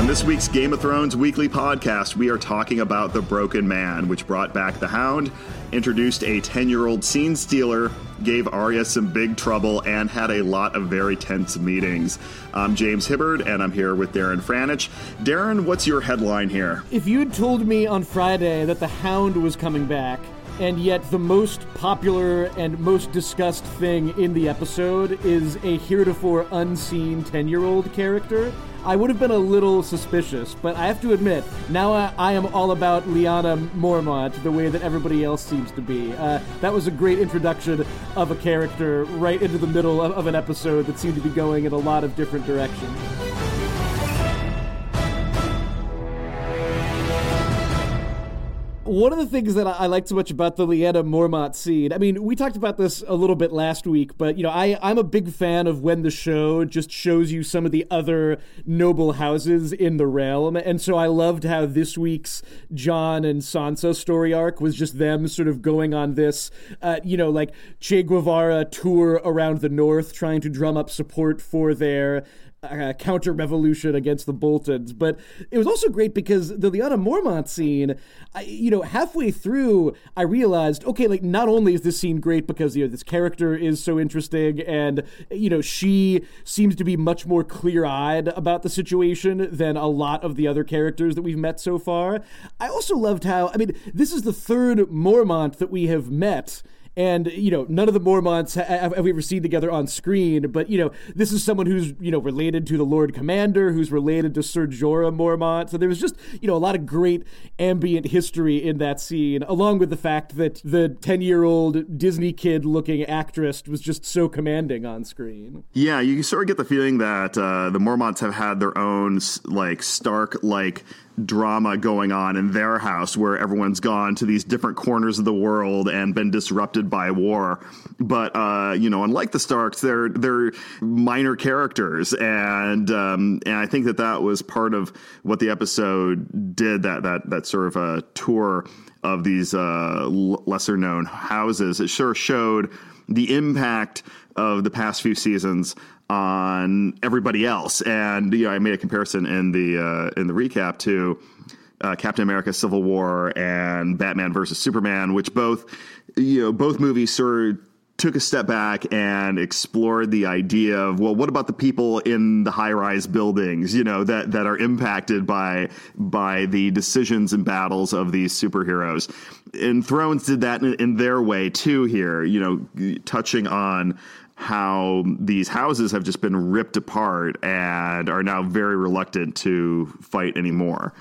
On this week's Game of Thrones weekly podcast, we are talking about The Broken Man, which brought back the Hound, introduced a 10 year old scene stealer, gave Arya some big trouble, and had a lot of very tense meetings. I'm James Hibbard, and I'm here with Darren Franich. Darren, what's your headline here? If you had told me on Friday that the Hound was coming back, and yet the most popular and most discussed thing in the episode is a heretofore unseen 10 year old character, I would have been a little suspicious, but I have to admit, now I, I am all about Lyanna Mormont the way that everybody else seems to be. Uh, that was a great introduction of a character right into the middle of, of an episode that seemed to be going in a lot of different directions. One of the things that I like so much about the Lyanna Mormont scene, I mean, we talked about this a little bit last week, but you know, I I'm a big fan of when the show just shows you some of the other noble houses in the realm, and so I loved how this week's Jon and Sansa story arc was just them sort of going on this, uh, you know, like Che Guevara tour around the North, trying to drum up support for their uh, counter revolution against the Boltons. But it was also great because the Lyanna Mormont scene, I, you know, halfway through, I realized, okay, like not only is this scene great because you know this character is so interesting, and you know she seems to be much more clear eyed about the situation than a lot of the other characters that we've met so far. I also loved how, I mean, this is the third Mormont that we have met and you know none of the Mormonts have, have we ever seen together on screen. But you know this is someone who's you know related to the Lord Commander, who's related to Ser Jorah Mormont. So there was just you know a lot of great ambient history in that scene, along with the fact that the ten year old Disney kid looking actress was just so commanding on screen. Yeah, you sort of get the feeling that uh, the Mormonts have had their own like Stark like drama going on in their house where everyone's gone to these different corners of the world and been disrupted by war. But uh, you know, unlike the Starks, they're they're minor characters, and um, and I think that that was part of what the episode did. That that that sort of a tour of these uh, lesser known houses. It sure showed the impact of the past few seasons on everybody else. And you know, I made a comparison in the uh, in the recap to uh, Captain America: Civil War and Batman versus Superman, which both you know both movies sort took a step back and explored the idea of well what about the people in the high-rise buildings you know that that are impacted by by the decisions and battles of these superheroes and thrones did that in, in their way too here you know touching on how these houses have just been ripped apart and are now very reluctant to fight anymore.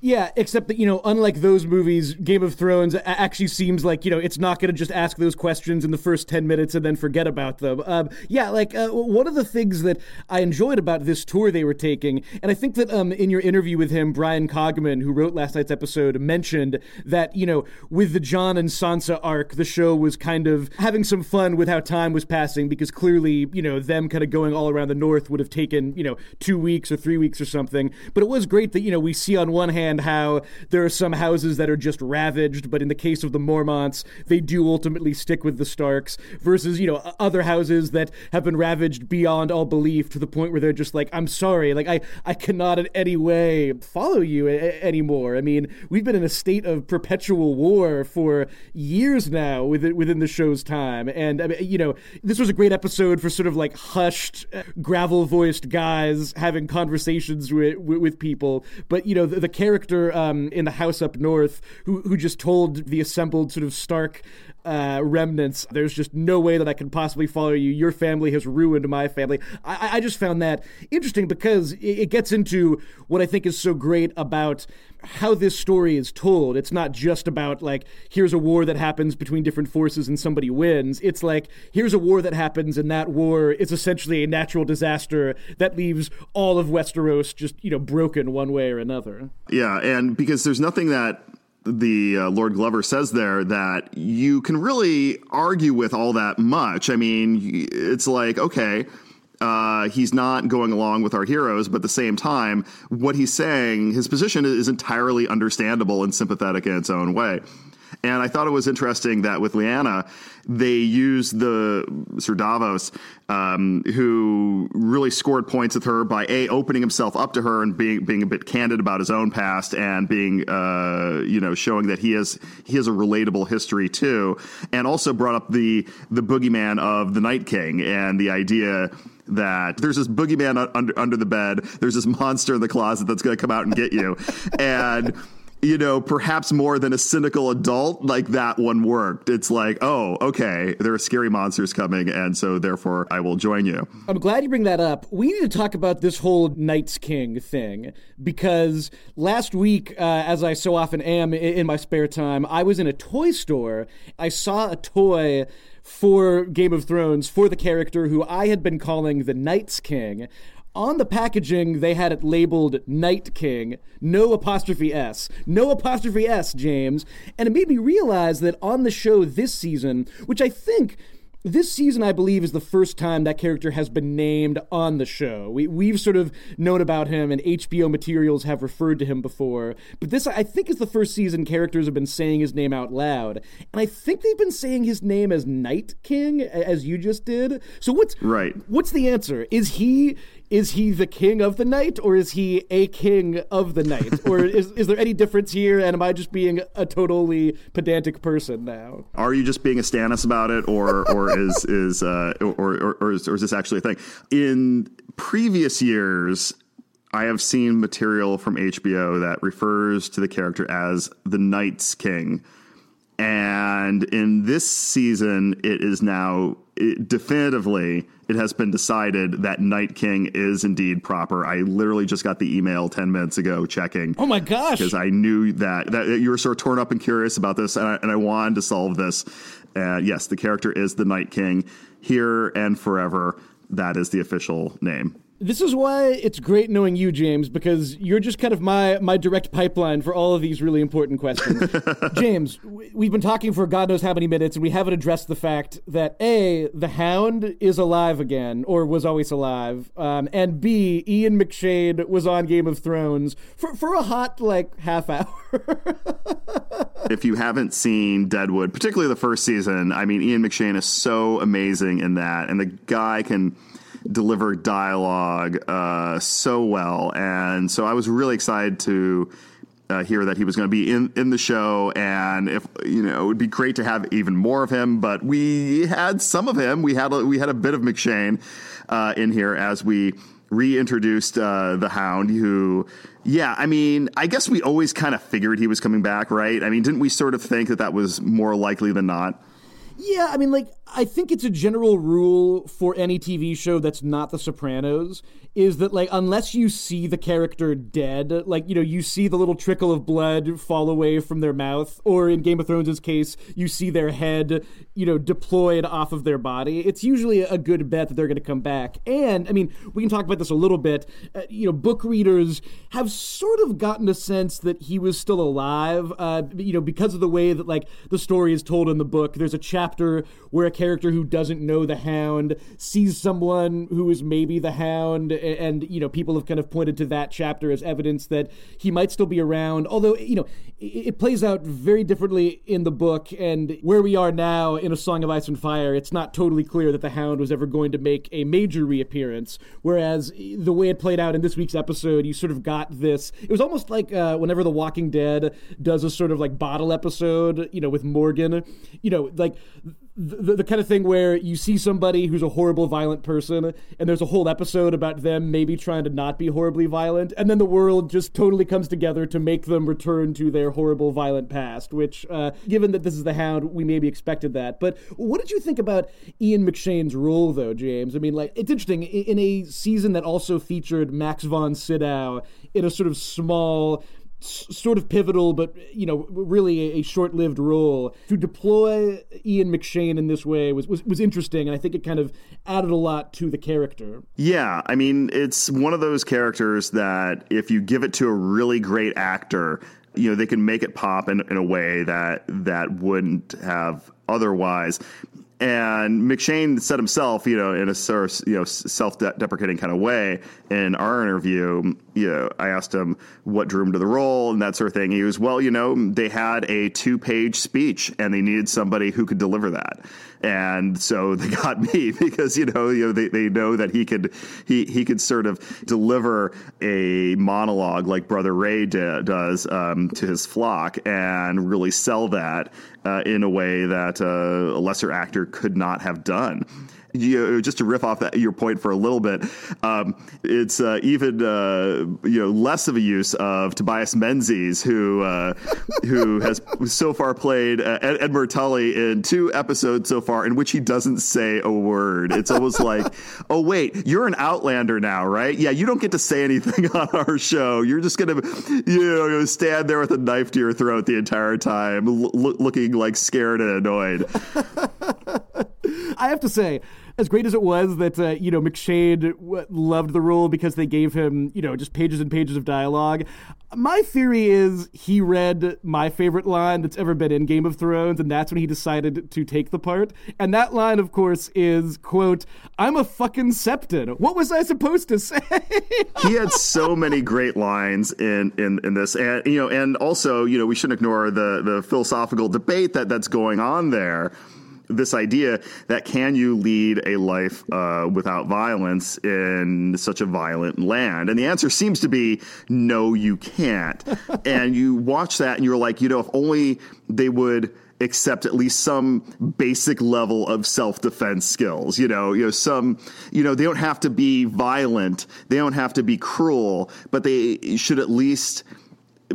Yeah, except that, you know, unlike those movies, Game of Thrones actually seems like, you know, it's not going to just ask those questions in the first 10 minutes and then forget about them. Um, yeah, like, uh, one of the things that I enjoyed about this tour they were taking, and I think that um, in your interview with him, Bryan Cogman, who wrote last night's episode, mentioned that, you know, with the Jon and Sansa arc, the show was kind of having some fun with how time was passing because clearly, you know, them kind of going all around the North would have taken, you know, two weeks or three weeks or something. But it was great that, you know, we see on one hand, understand how there are some houses that are just ravaged, but in the case of the Mormonts, they do ultimately stick with the Starks, versus, you know, other houses that have been ravaged beyond all belief to the point where they're just like, I'm sorry, like, I, I cannot in any way follow you a- anymore. I mean, we've been in a state of perpetual war for years now within, within the show's time. And, I mean, you know, this was a great episode for sort of like hushed, uh, gravel voiced guys having conversations with, with people. But, you know, the, the character character um, in the house up north who who just told the assembled sort of Stark uh, remnants, there's just no way that I can possibly follow you. Your family has ruined my family. I, I just found that interesting because it, it gets into what I think is so great about how this story is told. It's not just about like here's a war that happens between different forces and somebody wins. It's like here's a war that happens and that war is essentially a natural disaster that leaves all of Westeros just, you know, broken one way or another. Yeah, and because there's nothing that the uh, Lord Glover says there that you can really argue with all that much. I mean, it's like, okay, uh, he's not going along with our heroes, but at the same time, what he's saying, his position is entirely understandable and sympathetic in its own way. And I thought it was interesting that with Lyanna, they used the Sir Davos, um, who really scored points with her by a opening himself up to her and being being a bit candid about his own past and being uh, you know showing that he has he has a relatable history too, and also brought up the the boogeyman of the Night King and the idea that there's this boogeyman under under the bed, there's this monster in the closet that's going to come out and get you, and you know, perhaps more than a cynical adult, like that one worked. It's like, oh, okay, there are scary monsters coming, and so therefore I will join you. I'm glad you bring that up. We need to talk about this whole Night's King thing because last week, uh, as I so often am in my spare time, I was in a toy store. I saw a toy for Game of Thrones for the character who I had been calling the Night's King. On the packaging, they had it labeled Night King, no apostrophe S. No apostrophe S, James. And it made me realize that on the show this season, which I think this season, I believe, is the first time that character has been named on the show. We, we've sort of known about him, and HBO materials have referred to him before. But this, I think, is the first season characters have been saying his name out loud. And I think they've been saying his name as Night King, as you just did. So what's right? What's the answer? Is he is he the king of the night or is he a king of the night? Or is, is there any difference here and am i just being a totally pedantic person now? Are you just being a Stannis about it or or is is uh or, or, or, is, or is this actually a thing? In previous years I have seen material from HBO that refers to the character as the Night's King. And in this season, it is now it, definitively it has been decided that Night King is indeed proper. I literally just got the email 10 minutes ago checking. Oh my gosh. Because I knew that, that you were sort of torn up and curious about this, and I, and I wanted to solve this. Uh, yes, the character is the Night King here and forever. That is the official name. This is why it's great knowing you, James, because you're just kind of my my direct pipeline for all of these really important questions. James, we've been talking for God knows how many minutes, and we haven't addressed the fact that a the Hound is alive again, or was always alive, um, and b Ian McShane was on Game of Thrones for for a hot like half hour. if you haven't seen Deadwood, particularly the first season, I mean, Ian McShane is so amazing in that, and the guy can deliver dialogue uh, so well, and so I was really excited to. Uh, hear that he was going to be in, in the show, and if you know, it would be great to have even more of him. But we had some of him. We had a, we had a bit of McShane uh, in here as we reintroduced uh, the Hound, who, yeah, I mean, I guess we always kind of figured he was coming back, right? I mean, didn't we sort of think that that was more likely than not? Yeah, I mean, like, I think it's a general rule for any TV show that's not The Sopranos is that like unless you see the character dead, like you know you see the little trickle of blood fall away from their mouth, or in Game of Thrones' case, you see their head, you know, deployed off of their body. It's usually a good bet that they're going to come back. And I mean, we can talk about this a little bit. Uh, you know, book readers have sort of gotten a sense that he was still alive. Uh, you know, because of the way that like the story is told in the book. There's a chapter where a character who doesn't know the Hound sees someone who is maybe the Hound and you know people have kind of pointed to that chapter as evidence that he might still be around. Although you know it, it plays out very differently in the book, and where we are now in A Song of Ice and Fire, it's not totally clear that the Hound was ever going to make a major reappearance. Whereas the way it played out in this week's episode, you sort of got this. It was almost like uh, whenever The Walking Dead does a sort of like bottle episode, you know, with Morgan, you know, like the, the kind of thing where you see somebody who's a horrible, violent person, and there's a whole episode about them maybe trying to not be horribly violent, and then the world just totally comes together to make them return to their horrible, violent past. Which, uh, given that this is the Hound, we maybe expected that. But what did you think about Ian McShane's role, though, James? I mean, like, it's interesting in a season that also featured Max von Sydow in a sort of small sort of pivotal, but you know, really a, short-lived role. To deploy Ian McShane in this way was, was was interesting, and I think it kind of added a lot to the character. Yeah, I mean, it's one of those characters that if you give it to a really great actor, you know, they can make it pop in, in a way that that wouldn't have otherwise. And McShane said himself, you know, in a sort of, you know self-deprecating kind of way in our interview, you know, I asked him what drew him to the role and that sort of thing. He was, well, you know, they had a two-page speech and they needed somebody who could deliver that and so they got me because you know you know they, they know that he could he he could sort of deliver a monologue like Brother Ray d- does um, to his flock and really sell that uh, in a way that uh, a lesser actor could not have done you know, just to riff off that your point for a little bit, um, it's uh, even uh, you know less of a use of Tobias Menzies, who uh, who has so far played uh, Ed, Edmure Tully in two episodes so far, in which he doesn't say a word. It's almost like, oh wait, you're an Outlander now, right? Yeah, you don't get to say anything on our show. You're just gonna you know stand there with a knife to your throat the entire time, looking like scared and annoyed. I have to say, as great as it was that uh, you know McShane w- loved the role because they gave him you know just pages and pages of dialogue. My theory is he read my favorite line that's ever been in Game of Thrones, and that's when he decided to take the part. And that line, of course, is quote, "I'm a fucking septon." What was I supposed to say? he had so many great lines in, in in this, and you know, and also you know we shouldn't ignore the the philosophical debate that that's going on there this idea that can you lead a life uh, without violence in such a violent land? And the answer seems to be no, you can't. and you watch that and you're like, you know, if only they would accept at least some basic level of self-defense skills you know you know some you know they don't have to be violent they don't have to be cruel but they should at least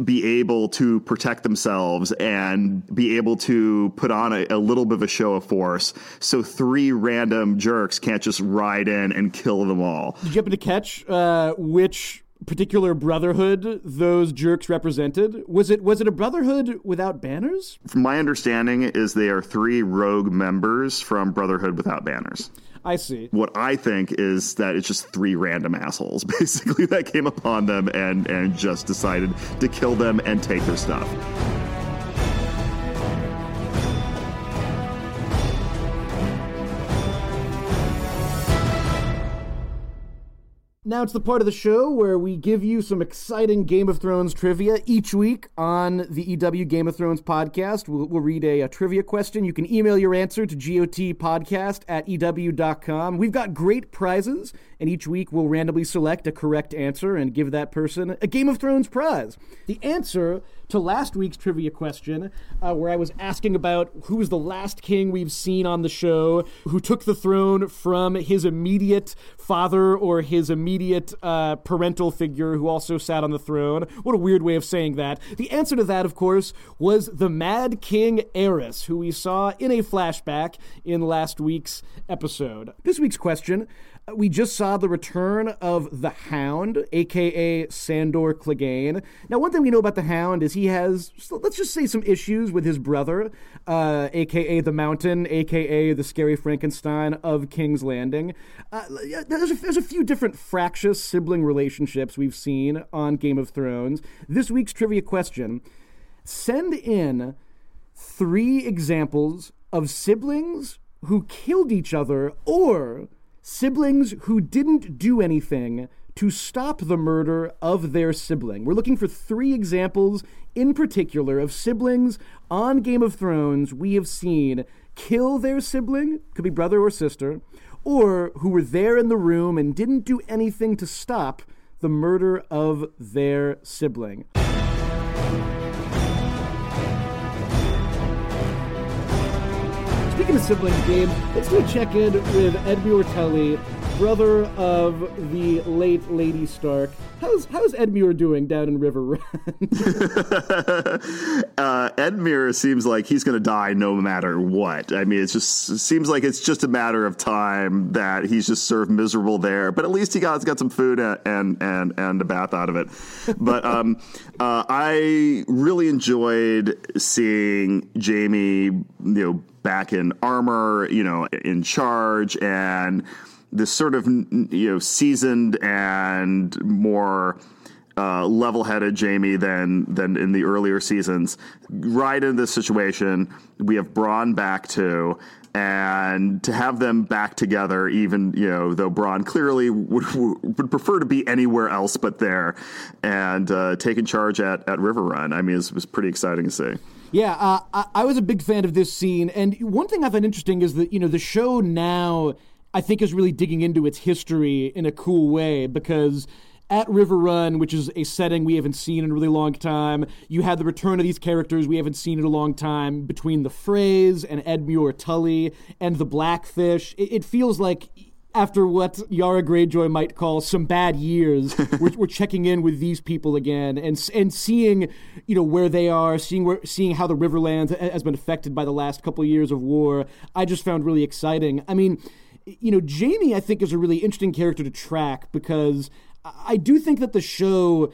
be able to protect themselves and be able to put on a, a, little bit of a show of force so three random jerks can't just ride in and kill them all. Did you happen to catch uh, which particular brotherhood those jerks represented? Was it was it a brotherhood without banners? From my understanding is they are three rogue members from Brotherhood Without Banners. I see. What I think is that it's just three random assholes basically that came upon them and and just decided to kill them and take their stuff. Now it's the part of the show where we give you some exciting Game of Thrones trivia each week on the EW Game of Thrones podcast. We'll, we'll read a, a, trivia question. You can email your answer to gotpodcast at ew.com. We've got great prizes, and each week we'll randomly select a correct answer and give that person a Game of Thrones prize. The answer to last week's trivia question, uh, where I was asking about who was the last king we've seen on the show who took the throne from his immediate father or his immediate uh, parental figure who also sat on the throne. What a weird way of saying that. The answer to that, of course, was the Mad King Aerys, who we saw in a flashback in last week's episode. This week's question we just saw the return of the Hound, aka Sandor Clegane. Now, one thing we know about the Hound is he has, let's just say, some issues with his brother, uh, aka the Mountain, aka the Scary Frankenstein of King's Landing. Uh, there's, a, there's a few different fractious sibling relationships we've seen on Game of Thrones. This week's trivia question send in three examples of siblings who killed each other or siblings who didn't do anything to stop the murder of their sibling. We're looking for three examples in particular of siblings on Game of Thrones we have seen kill their sibling, could be brother or sister, or who were there in the room and didn't do anything to stop the murder of their sibling. Speaking of siblings, Gabe, let's do a check in with Edmure Tully, brother of the late Lady Stark. How's how's Edmure doing down in Riverrun? uh, Edmure seems like he's going to die no matter what. I mean, it just it seems like it's just a matter of time that he's just of miserable there. But at least he got got some food and and and a bath out of it. But um, uh, I really enjoyed seeing Jaime, you know back in armor, you know, in charge, and this sort of you know seasoned and more uh, level-headed Jaime than than in the earlier seasons. Right in this situation, we have Bronn back to and to have them back together, even you know, though Bronn clearly would, would prefer to be anywhere else but there, and uh, taking charge at at Riverrun. I mean, it was pretty exciting to see. Yeah, uh, I, I was a big fan of this scene, and one thing I find interesting is that you know the show now I think is really digging into its history in a cool way because at Riverrun, which is a setting we haven't seen in a really long time. You had the return of these characters we haven't seen in a long time between the Freys and Edmure Tully and the Blackfish. It, it feels like after what Yara Greyjoy might call some bad years, we're, we're, checking in with these people again and and seeing, you know, where they are, seeing where seeing how the Riverlands has been affected by the last couple of years of war. I just found really exciting. I mean, you know, Jaime I think is a really interesting character to track because I do think that the show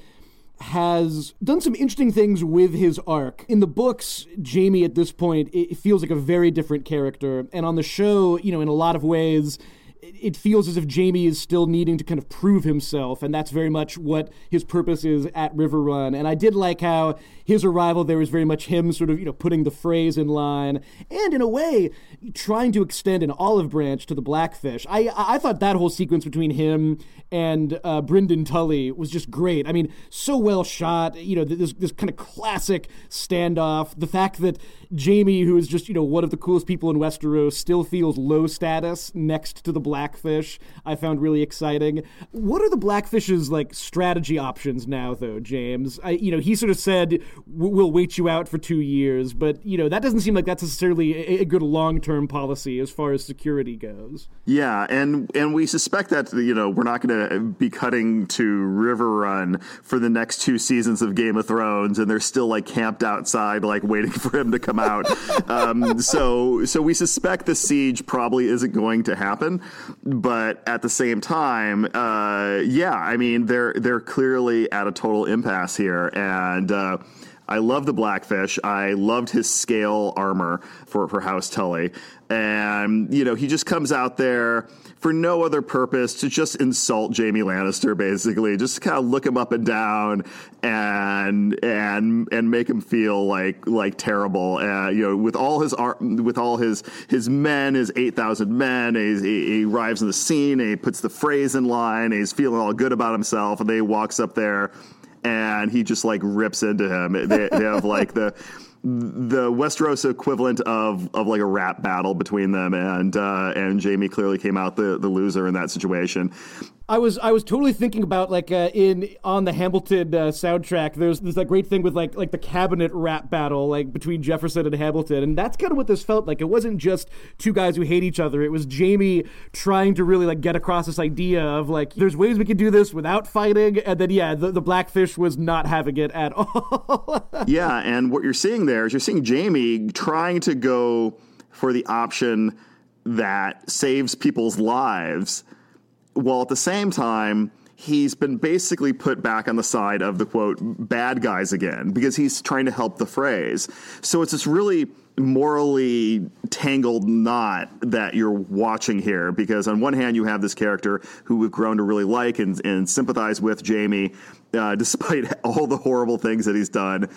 has done some interesting things with his arc. In the books, Jaime at this point it feels like a very different character, and on the show, you know, in a lot of ways it feels as if Jaime is still needing to kind of prove himself, and that's very much what his purpose is at Riverrun. And I did like how his arrival there was very much him sort of, you know, putting the Freys in line, and in a way, trying to extend an olive branch to the Blackfish. I I thought that whole sequence between him and uh, Brynden Tully was just great. I mean, so well shot. You know, this this kind of classic standoff. The fact that Jaime, who is just you know one of the coolest people in Westeros, still feels low status next to the Blackfish. I found really exciting. What are the Blackfish's like strategy options now, though, James? I, you know, he sort of said we'll wait you out for two years, but you know that doesn't seem like that's necessarily a, good long term policy as far as security goes. Yeah, and and we suspect that you know we're not going to be cutting to Riverrun for the next two seasons of Game of Thrones, and they're still like camped outside, like waiting for him to come out. um, so so we suspect the siege probably isn't going to happen, but at the same time, uh, yeah, I mean they're they're clearly at a total impasse here, and. Uh, I love the Blackfish. I loved his scale armor for, for House Tully. And, you know, he just comes out there for no other purpose to just insult Jaime Lannister, basically. Just to kind of look him up and down and and and make him feel like like terrible. Uh, you know, with all his art, with all his his men, his eight thousand men, he, he arrives in the scene he puts the Freys in line. he's feeling all good about himself, and then he walks up there and he just like rips into him. They, they have like the the Westeros equivalent of of like a rap battle between them, and uh, and Jaime clearly came out the the loser in that situation. I was I was totally thinking about like uh, in on the Hamilton uh, soundtrack. There's there's that great thing with like like the cabinet rap battle like between Jefferson and Hamilton, and that's kind of what this felt like. It wasn't just two guys who hate each other. It was Jaime trying to really like get across this idea of like there's ways we can do this without fighting, and then yeah, the, the Blackfish was not having it at all. yeah, and what you're seeing there is you're seeing Jaime trying to go for the option that saves people's lives while at the same time he's been basically put back on the side of the quote bad guys again because he's trying to help the Freys. So it's this really morally tangled knot that you're watching here because on one hand you have this character who we've grown to really like and, and sympathize with Jaime uh, despite all the horrible things that he's done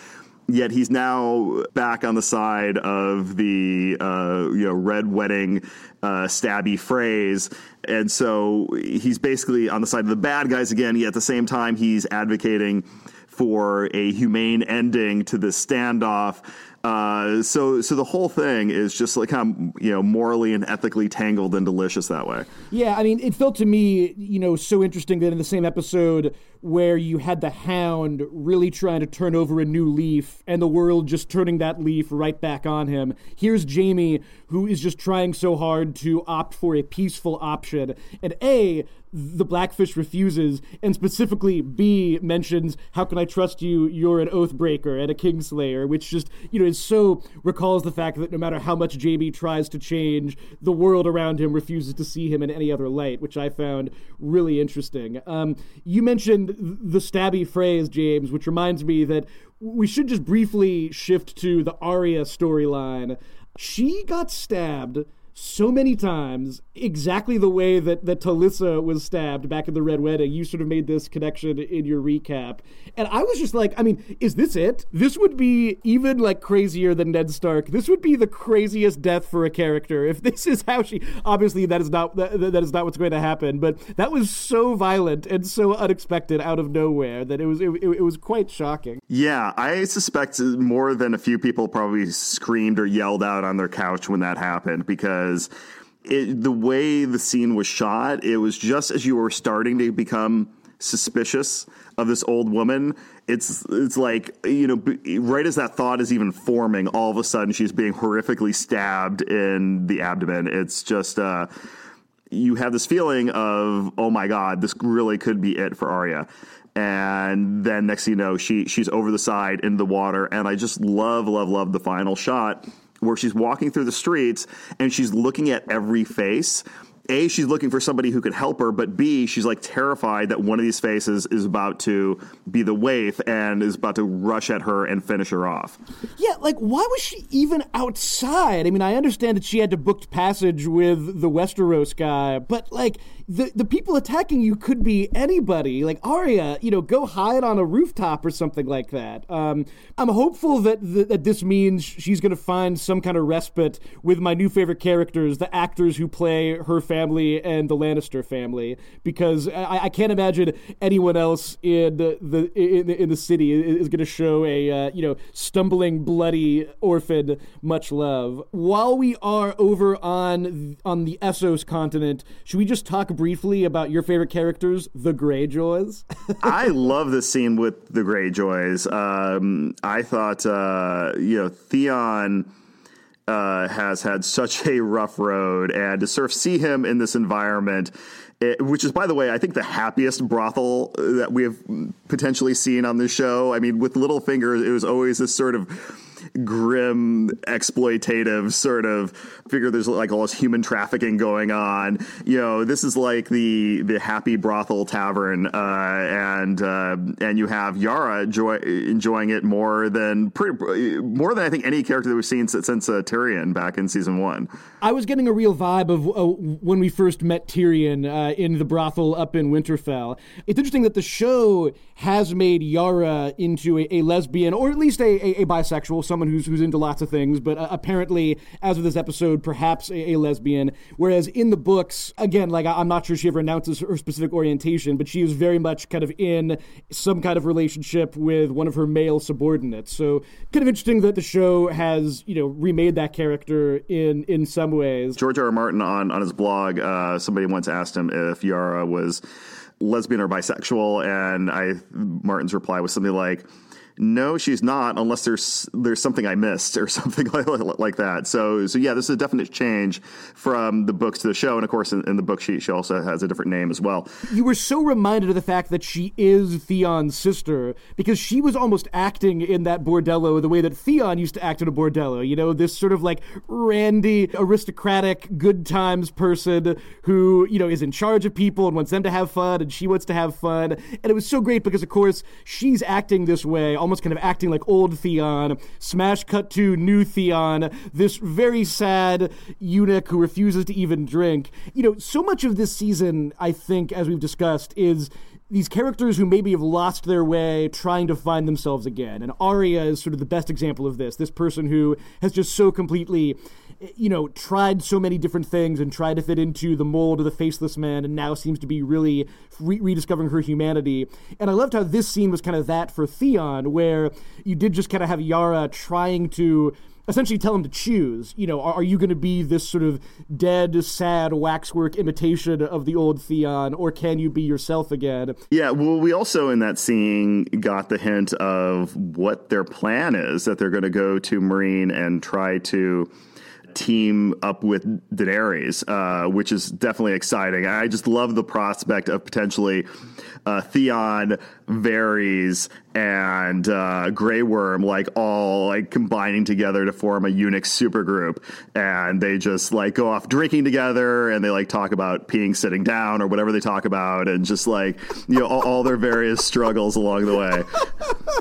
yet he's now back on the side of the uh, you know red wedding uh, stabby Freys and so he's basically on the side of the bad guys again yet at the same time he's advocating for a humane ending to this standoff uh, so so the whole thing is just like of you know morally and ethically tangled and delicious that way. Yeah, I mean, it felt to me you know so interesting that in the same episode where you had the Hound really trying to turn over a new leaf and the world just turning that leaf right back on him. Here's Jaime who is just trying so hard to opt for a peaceful option, and a the Blackfish refuses, and specifically B mentions, "How can I trust you? You're an oath breaker and a kingslayer," which just you know is so recalls the fact that no matter how much Jaime tries to change, the world around him refuses to see him in any other light, which I found really interesting. Um, you mentioned the stabby Freys, James, which reminds me that we should just briefly shift to the Arya storyline. She got stabbed so many times exactly the way that, that Talisa was stabbed back in the Red Wedding. You sort of made this connection in your recap. And I was just like, I mean, is this it? This would be even like crazier than Ned Stark. This would be the craziest death for a character. If this is how she obviously that is not that, that is not what's going to happen, but that was so violent and so unexpected out of nowhere that it was it, it, it was quite shocking. Yeah, I suspect more than a few people probably screamed or yelled out on their couch when that happened because it, the way the scene was shot, it was just as you were starting to become suspicious of this old woman. It's it's like you know, right as that thought is even forming, all of a sudden she's being horrifically stabbed in the abdomen. It's just. Uh, you have this feeling of, oh my God, this really could be it for Arya and then next thing you know, she she's over the side in the water, and I just love, love, love the final shot where she's walking through the streets and she's looking at every face. A, she's looking for somebody who could help her, but B, she's like terrified that one of these faces is about to be the waif and is about to rush at her and finish her off. Yeah, like why was she even outside? I mean, I understand that she had to book passage with the Westeros guy, but like the the people attacking you could be anybody. Like Arya, you know, go hide on a rooftop or something like that. Um, I'm hopeful that th- that this means she's going to find some kind of respite with my new favorite characters, the actors who play her family and the Lannister family, because I, I can't imagine anyone else in the, the in, in the city is going to show a uh, you know stumbling, bloody orphan much love. While we are over on on the Essos continent, should we just talk? briefly about your favorite characters, the Greyjoys? I love the scene with the Greyjoys. Um, I thought, uh, you know, Theon. Uh, has had such a rough road, and to sort of see him in this environment, it, which is, by the way, I think the happiest brothel that we have potentially seen on this show. I mean, with Littlefinger, it was always this sort of grim exploitative sort of figure. There's like all this human trafficking going on. You know this is like the the happy brothel tavern uh, and uh, and you have Yara enjoy, enjoying it more than pretty, more than I think any character that we've seen since, since uh, Tyrion back in season one. I was getting a real vibe of uh, when we first met Tyrion uh, in the brothel up in Winterfell. It's interesting that the show has made Yara into a, a lesbian or at least a, a, a bisexual someone who's who's into lots of things, but uh, apparently, as of this episode, perhaps a, a, lesbian. Whereas in the books, again, like I, am not sure she ever announces her specific orientation, but she is very much kind of in some kind of relationship with one of her male subordinates. So kind of interesting that the show has you know remade that character in in some ways. George R. R. Martin on on his blog, uh, somebody once asked him if Yara was lesbian or bisexual, and I Martin's reply was something like no, she's not, unless there's there's something I missed or something like, like that. So so yeah, this is a definite change from the books to the show, and of course, in, in, the book she she also has a different name as well. You were so reminded of the fact that she is Theon's sister because she was almost acting in that bordello the way that Theon used to act in a bordello. You know, this sort of like randy, aristocratic, good times person who you know is in charge of people and wants them to have fun, and she wants to have fun. And it was so great because, of course, she's acting this way almost kind of acting like old Theon. Smash cut to new Theon, this very sad eunuch who refuses to even drink. You know, so much of this season, I think, as we've discussed, is these characters who maybe have lost their way trying to find themselves again. And Arya is sort of the best example of this. This person who has just so completely you know, tried so many different things and tried to fit into the mold of the faceless man and now seems to be really re- rediscovering her humanity. And I loved how this scene was kind of that for Theon, where you did just kind of have Yara trying to essentially tell him to choose. You know, are, are you going to be this sort of dead, sad waxwork imitation of the old Theon, or can you be yourself again? Yeah, well, we also in that scene got the hint of what their plan is that they're going to go to Meereen and try to team up with Daenerys, uh, which is definitely exciting. I just love the prospect of potentially uh, Theon, Varys, and uh, Grey Worm like all like combining together to form a eunuch supergroup, and they just like go off drinking together, and they like talk about peeing sitting down or whatever they talk about, and just like you know all, all their various struggles along the way.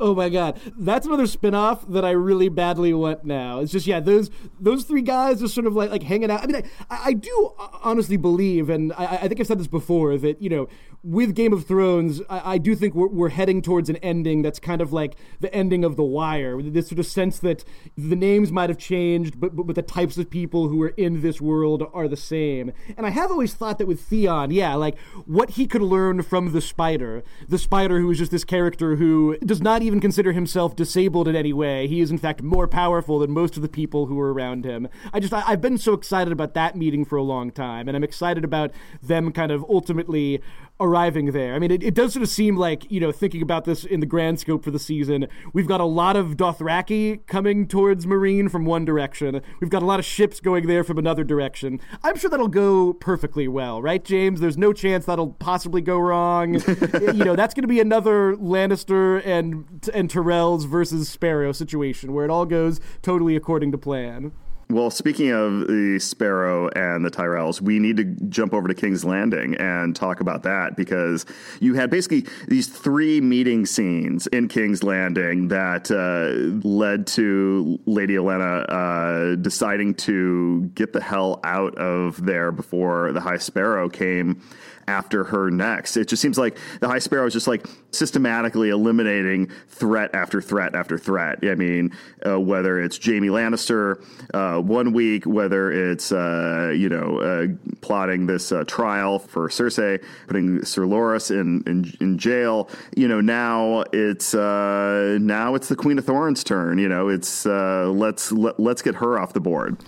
Oh my god, that's another spinoff that I really badly want now. It's just yeah, those those three guys are sort of like like hanging out. I mean, I, I do honestly believe, and I, I think I've said this before, that you know, with Game of Thrones, I, I do think we're, we're heading towards an ending that's kind of like the ending of The Wire. This sort of sense that the names might have changed, but, but but the types of people who are in this world are the same. And I have always thought that with Theon, yeah, like what he could learn from the Spider, the Spider who is just this character who does not even consider himself disabled in any way. He is in fact more powerful than most of the people who are around him. I just I, have been so excited about that meeting for a long time, and I'm excited about them kind of ultimately arriving there. I mean, it, it does sort of seem like you know thinking about this in the grand scope for the season, we've got a lot of Dothraki coming towards Meereen from one direction. We've got a lot of ships going there from another direction. I'm sure that'll go perfectly well, right, James? There's no chance that'll possibly go wrong. you know, that's going to be another Lannister and and Tyrells versus Sparrow situation where it all goes totally according to plan. Well, speaking of the Sparrow and the Tyrells, we need to jump over to King's Landing and talk about that because you had basically these three meeting scenes in King's Landing that uh, led to Lady Olenna uh, deciding to get the hell out of there before the High Sparrow came after her next. It just seems like the High Sparrow is just like systematically eliminating threat after threat after threat. I mean, uh, whether it's Jaime Lannister uh, one week, whether it's uh, you know uh, plotting this uh, trial for Cersei, putting Sir Loras in, in, in jail. You know, now it's uh, now it's the Queen of Thorns' turn. You know, it's let's let, let's get her off the board.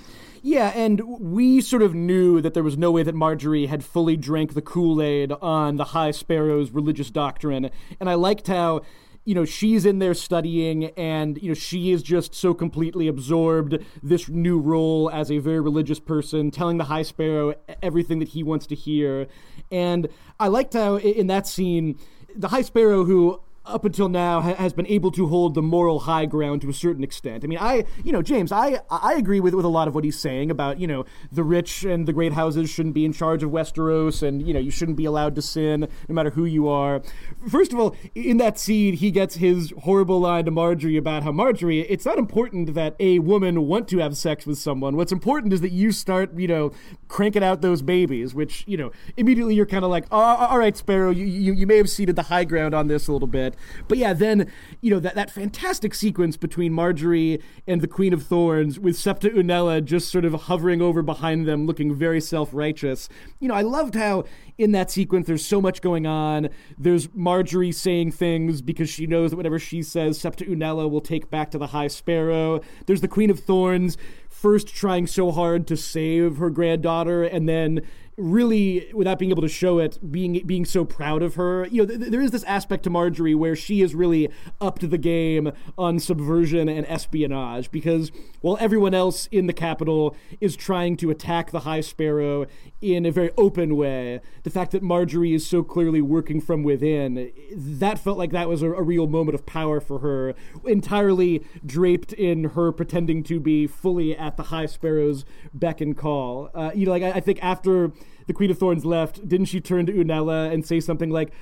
Yeah, and we sort of knew that there was no way that Margaery had fully drank the Kool Aid on the High Sparrow's religious doctrine. And I liked how you know she's in there studying and you know she is just so completely absorbed this new role as a very religious person telling the high sparrow everything that he wants to hear and i liked how in that scene the high sparrow who up until now ha- has been able to hold the moral high ground to a certain extent. I mean, I, you know, James, I, I agree with with a lot of what he's saying about, you know, the rich and the great houses shouldn't be in charge of Westeros, and you know, you shouldn't be allowed to sin no matter who you are. First of all, in that scene, he gets his horrible line to Margaery about how Margaery, it's not important that a woman want to have sex with someone. What's important is that you start, you know, cranking out those babies, which, you know, immediately you're kind of like, oh, all right, Sparrow, you, you, you may have ceded the high ground on this a little bit. But yeah, then you know that that fantastic sequence between Margaery and the Queen of Thorns with Septa Unella just sort of hovering over behind them, looking very self righteous. You know, I loved how in that sequence there's so much going on. There's Margaery saying things because she knows that whatever she says, Septa Unella will take back to the High Sparrow. There's the Queen of Thorns first trying so hard to save her granddaughter and then really without being able to show it being being so proud of her. You know th- there is this aspect to margaery where she is really up to the game on subversion and espionage because while everyone else in the capital is trying to attack the high sparrow in a very open way the fact that margaery is so clearly working from within that felt like that was a, a real moment of power for her entirely draped in her pretending to be fully at the high sparrow's beck and call. Uh, you know like I, I think after the Queen of Thorns left, didn't she turn to Unella and say something like,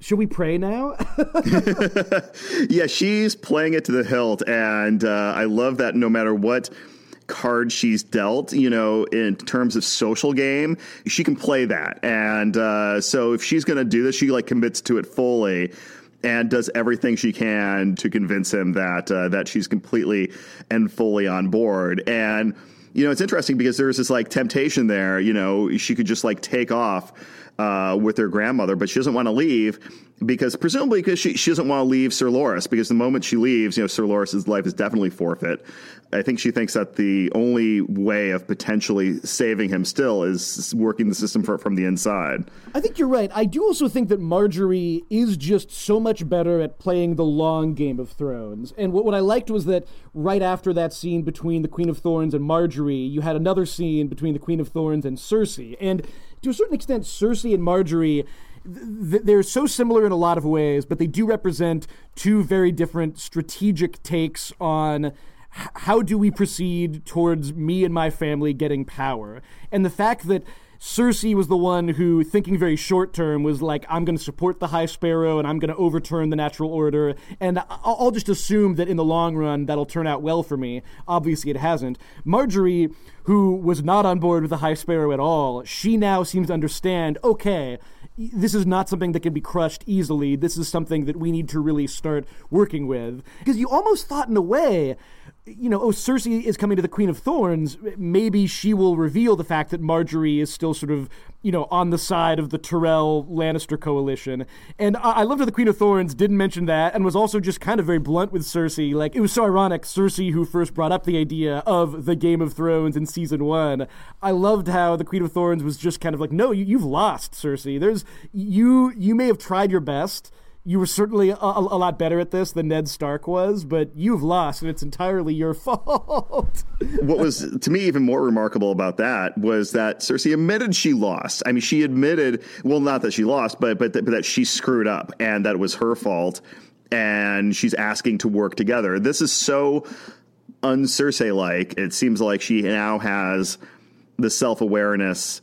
should we pray now? yeah, she's playing it to the hilt, and uh, I love that. No matter what card she's dealt, you know, in terms of social game, she can play that. And uh, so if she's going to do this, she like commits to it fully and does everything she can to convince him that uh, that she's completely and fully on board. And you know, it's interesting because there's this like temptation there. You know, she could just like take off uh, with her grandmother, but she doesn't want to leave because presumably because she, she doesn't want to leave Sir Loras because the moment she leaves, you know, Sir Loras's life is definitely forfeit. I think she thinks that the only way of potentially saving him still is working the system for, from the inside. I think you're right. I do also think that Margaery is just so much better at playing the long game of Thrones. And what, what I liked was that right after that scene between the Queen of Thorns and Margaery, you had another scene between the Queen of Thorns and Cersei. And to a certain extent, Cersei and Margaery they're so similar in a lot of ways, but they do represent two very different strategic takes on how do we proceed towards me and my family getting power. And the fact that Cersei was the one who, thinking very short term, was like, I'm going to support the High Sparrow and I'm going to overturn the natural order. And I'll just assume that in the long run, that'll turn out well for me. Obviously, it hasn't. Margaery, who was not on board with the High Sparrow at all, she now seems to understand okay, this is not something that can be crushed easily. This is something that we need to really start working with. Because you almost thought, in a way, you know, oh, Cersei is coming to the Queen of Thorns. Maybe she will reveal the fact that Margaery is still sort of, you know, on the side of the Tyrell Lannister coalition. And I, I loved how the Queen of Thorns didn't mention that and was also just kind of very blunt with Cersei. Like, it was so ironic. Cersei, who first brought up the idea of the Game of Thrones in season one, I loved how the Queen of Thorns was just kind of like, no, you, you've lost, Cersei. There's, you, you may have tried your best you were certainly a, a, lot better at this than Ned Stark was, but you've lost, and it's entirely your fault. what was to me even more remarkable about that was that Cersei admitted she lost. I mean, she admitted, well, not that she lost, but but, but that she screwed up and that it was her fault, and she's asking to work together. This is so un Cersei like. It seems like she now has the self awareness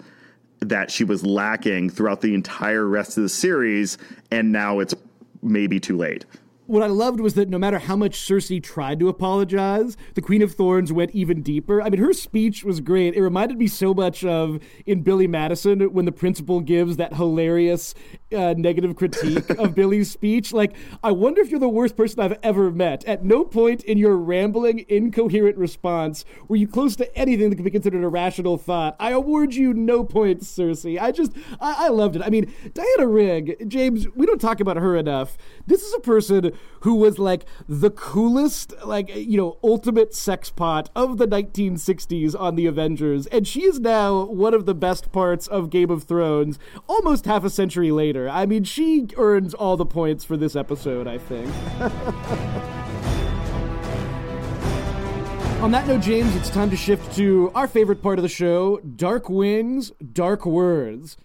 that she was lacking throughout the entire rest of the series, and now it's maybe too late what I loved was that no matter how much Cersei tried to apologize, the Queen of Thorns went even deeper. I mean, her speech was great. It reminded me so much of in Billy Madison when the principal gives that hilarious uh, negative critique of Billy's speech. Like, I wonder if you're the worst person I've ever met. At no point in your rambling, incoherent response were you close to anything that could be considered a rational thought. I award you no points, Cersei. I just, I, I loved it. I mean, Diana Rigg, James, we don't talk about her enough. This is a person who was like the coolest, like, you know, ultimate sex pot of the 1960s on the Avengers. And she is now one of the best parts of Game of Thrones almost half a century later. I mean, she earns all the points for this episode, I think. On that note, James, it's time to shift to our favorite part of the show Dark Wings, Dark Words.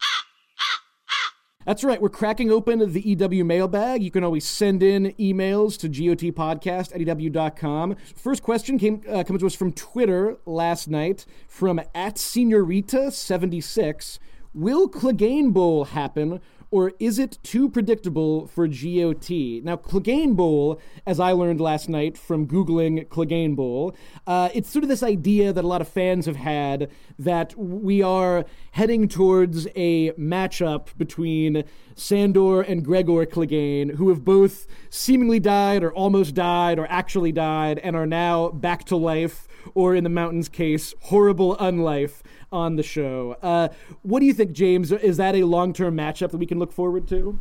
That's right. We're cracking open the EW mailbag. You can always send in emails to gotpodcast at EW.com. First question came uh, comes to us from Twitter last night from at Senorita76. Will Clegane Bowl happen or is it too predictable for GOT? Now, Clegane Bowl, as I learned last night from Googling Clegane Bowl, uh, it's sort of this idea that a lot of fans have had that we are heading towards a matchup between Sandor and Gregor Clegane, who have both seemingly died or almost died or actually died and are now back to life, or in the Mountain's case, horrible unlife on the show. Uh, what do you think, James? Is that a long term matchup that we can look forward to?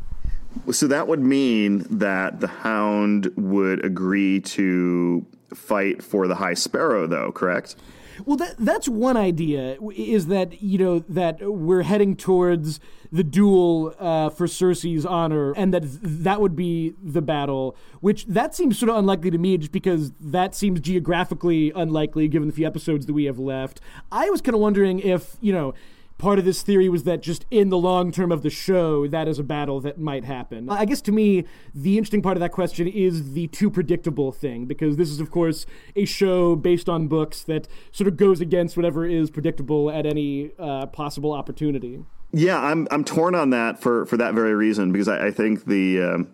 So that would mean that the Hound would agree to fight for the High Sparrow, though, correct? Well, that, that's one idea. Is that you know that we're heading towards the duel uh, for Cersei's honor, and that that would be the battle. Which that seems sort of unlikely to me, just because that seems geographically unlikely given the few episodes that we have left. I was kind of wondering if you know part of this theory was that just in the long term of the show, that is a battle that might happen. I guess to me, the interesting part of that question is the too predictable thing, because this is, of course, a show based on books that sort of goes against whatever is predictable at any uh, possible opportunity. Yeah, I'm I'm torn on that for for that very reason because I, I think the. Um,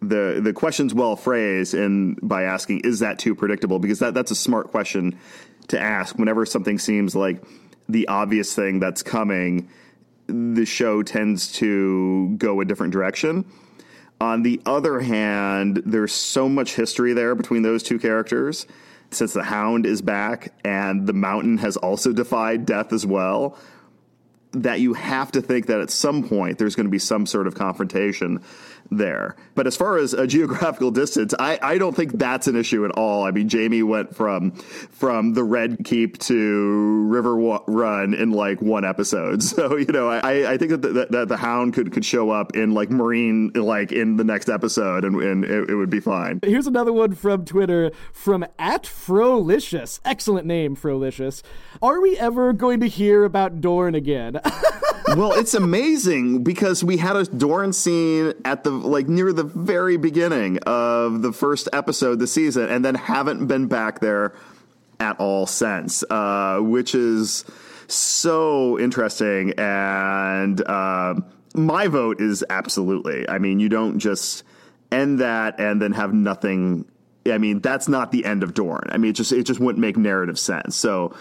the the question's well phrased and by asking is that too predictable because that that's a smart question to ask whenever something seems like the obvious thing that's coming, the show tends to go a different direction. On the other hand, there's so much history there between those two characters. Since the Hound is back and the Mountain has also defied death as well, that you have to think that at some point there's going to be some sort of confrontation there. But as far as a geographical distance, I, I don't think that's an issue at all. I mean, Jaime went from from the Red Keep to Riverrun in like one episode. So you know, I, I think that the, that, the Hound could could show up in like Meereen like in the next episode, and, and it, it would be fine. Here's another one from Twitter from at Frolicious. Excellent name, Frolicious. Are we ever going to hear about Dorne again? well, it's amazing because we had a Dorne scene at the like near the very beginning of the first episode this season, and then haven't been back there at all since, uh, which is so interesting. And uh, my vote is absolutely. I mean, you don't just end that and then have nothing. I mean, that's not the end of Dorne. I mean, it just it just wouldn't make narrative sense. So,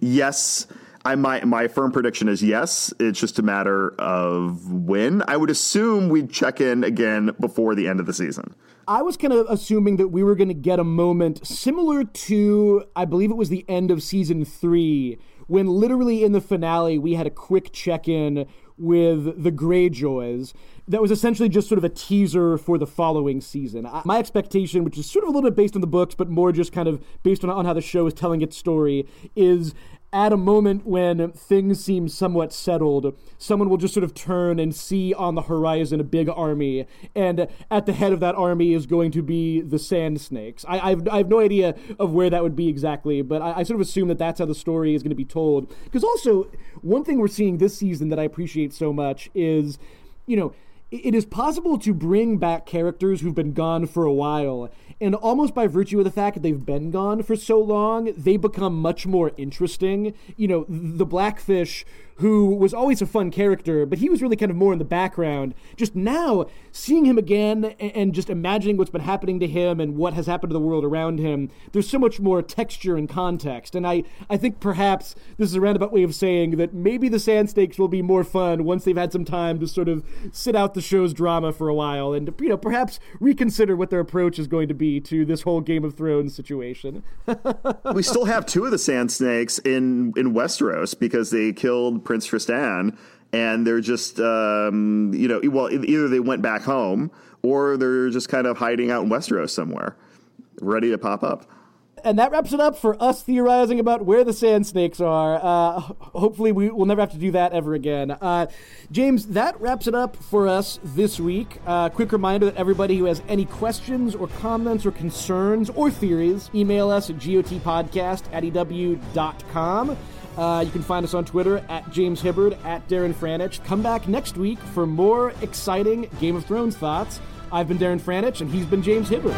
yes, I my my firm prediction is yes. It's just a matter of when. I would assume we'd check in again before the end of the season. I was kind of assuming that we were going to get a moment similar to, I believe it was the end of season three, when literally in the finale we had a quick check in with the Greyjoys that was essentially just sort of a teaser for the following season. My expectation, which is sort of a little bit based on the books, but more just kind of based on, on how the show is telling its story, is at a moment when things seem somewhat settled, someone will just sort of turn and see on the horizon a big army, and at the head of that army is going to be the Sand Snakes. I, I've, I have no idea of where that would be exactly, but I, I sort of assume that that's how the story is going to be told. Because also, one thing we're seeing this season that I appreciate so much is, you know, it is possible to bring back characters who've been gone for a while and almost by virtue of the fact that they've been gone for so long, they become much more interesting. You know, the Blackfish who was always a fun character, but he was really kind of more in the background. Just now, seeing him again and just imagining what's been happening to him and what has happened to the world around him, there's so much more texture and context. And I, I think perhaps this is a roundabout way of saying that maybe the Sand Snakes will be more fun once they've had some time to sort of sit out the show's drama for a while and, you know, perhaps reconsider what their approach is going to be to this whole Game of Thrones situation. we still have two of the Sand Snakes in, in Westeros because they killed Prince Trystane, and they're just um, you know well either they went back home or they're just kind of hiding out in Westeros somewhere, ready to pop up. And that wraps it up for us theorizing about where the sand snakes are. Uh, hopefully, we will never have to do that ever again. Uh, James, that wraps it up for us this week. Uh, quick reminder that everybody who has any questions or comments or concerns or theories, email us at gotpodcast at ew.com. Uh, you can find us on Twitter at James Hibbard, at Darren Franich. Come back next week for more exciting Game of Thrones thoughts. I've been Darren Franich, and he's been James Hibbard.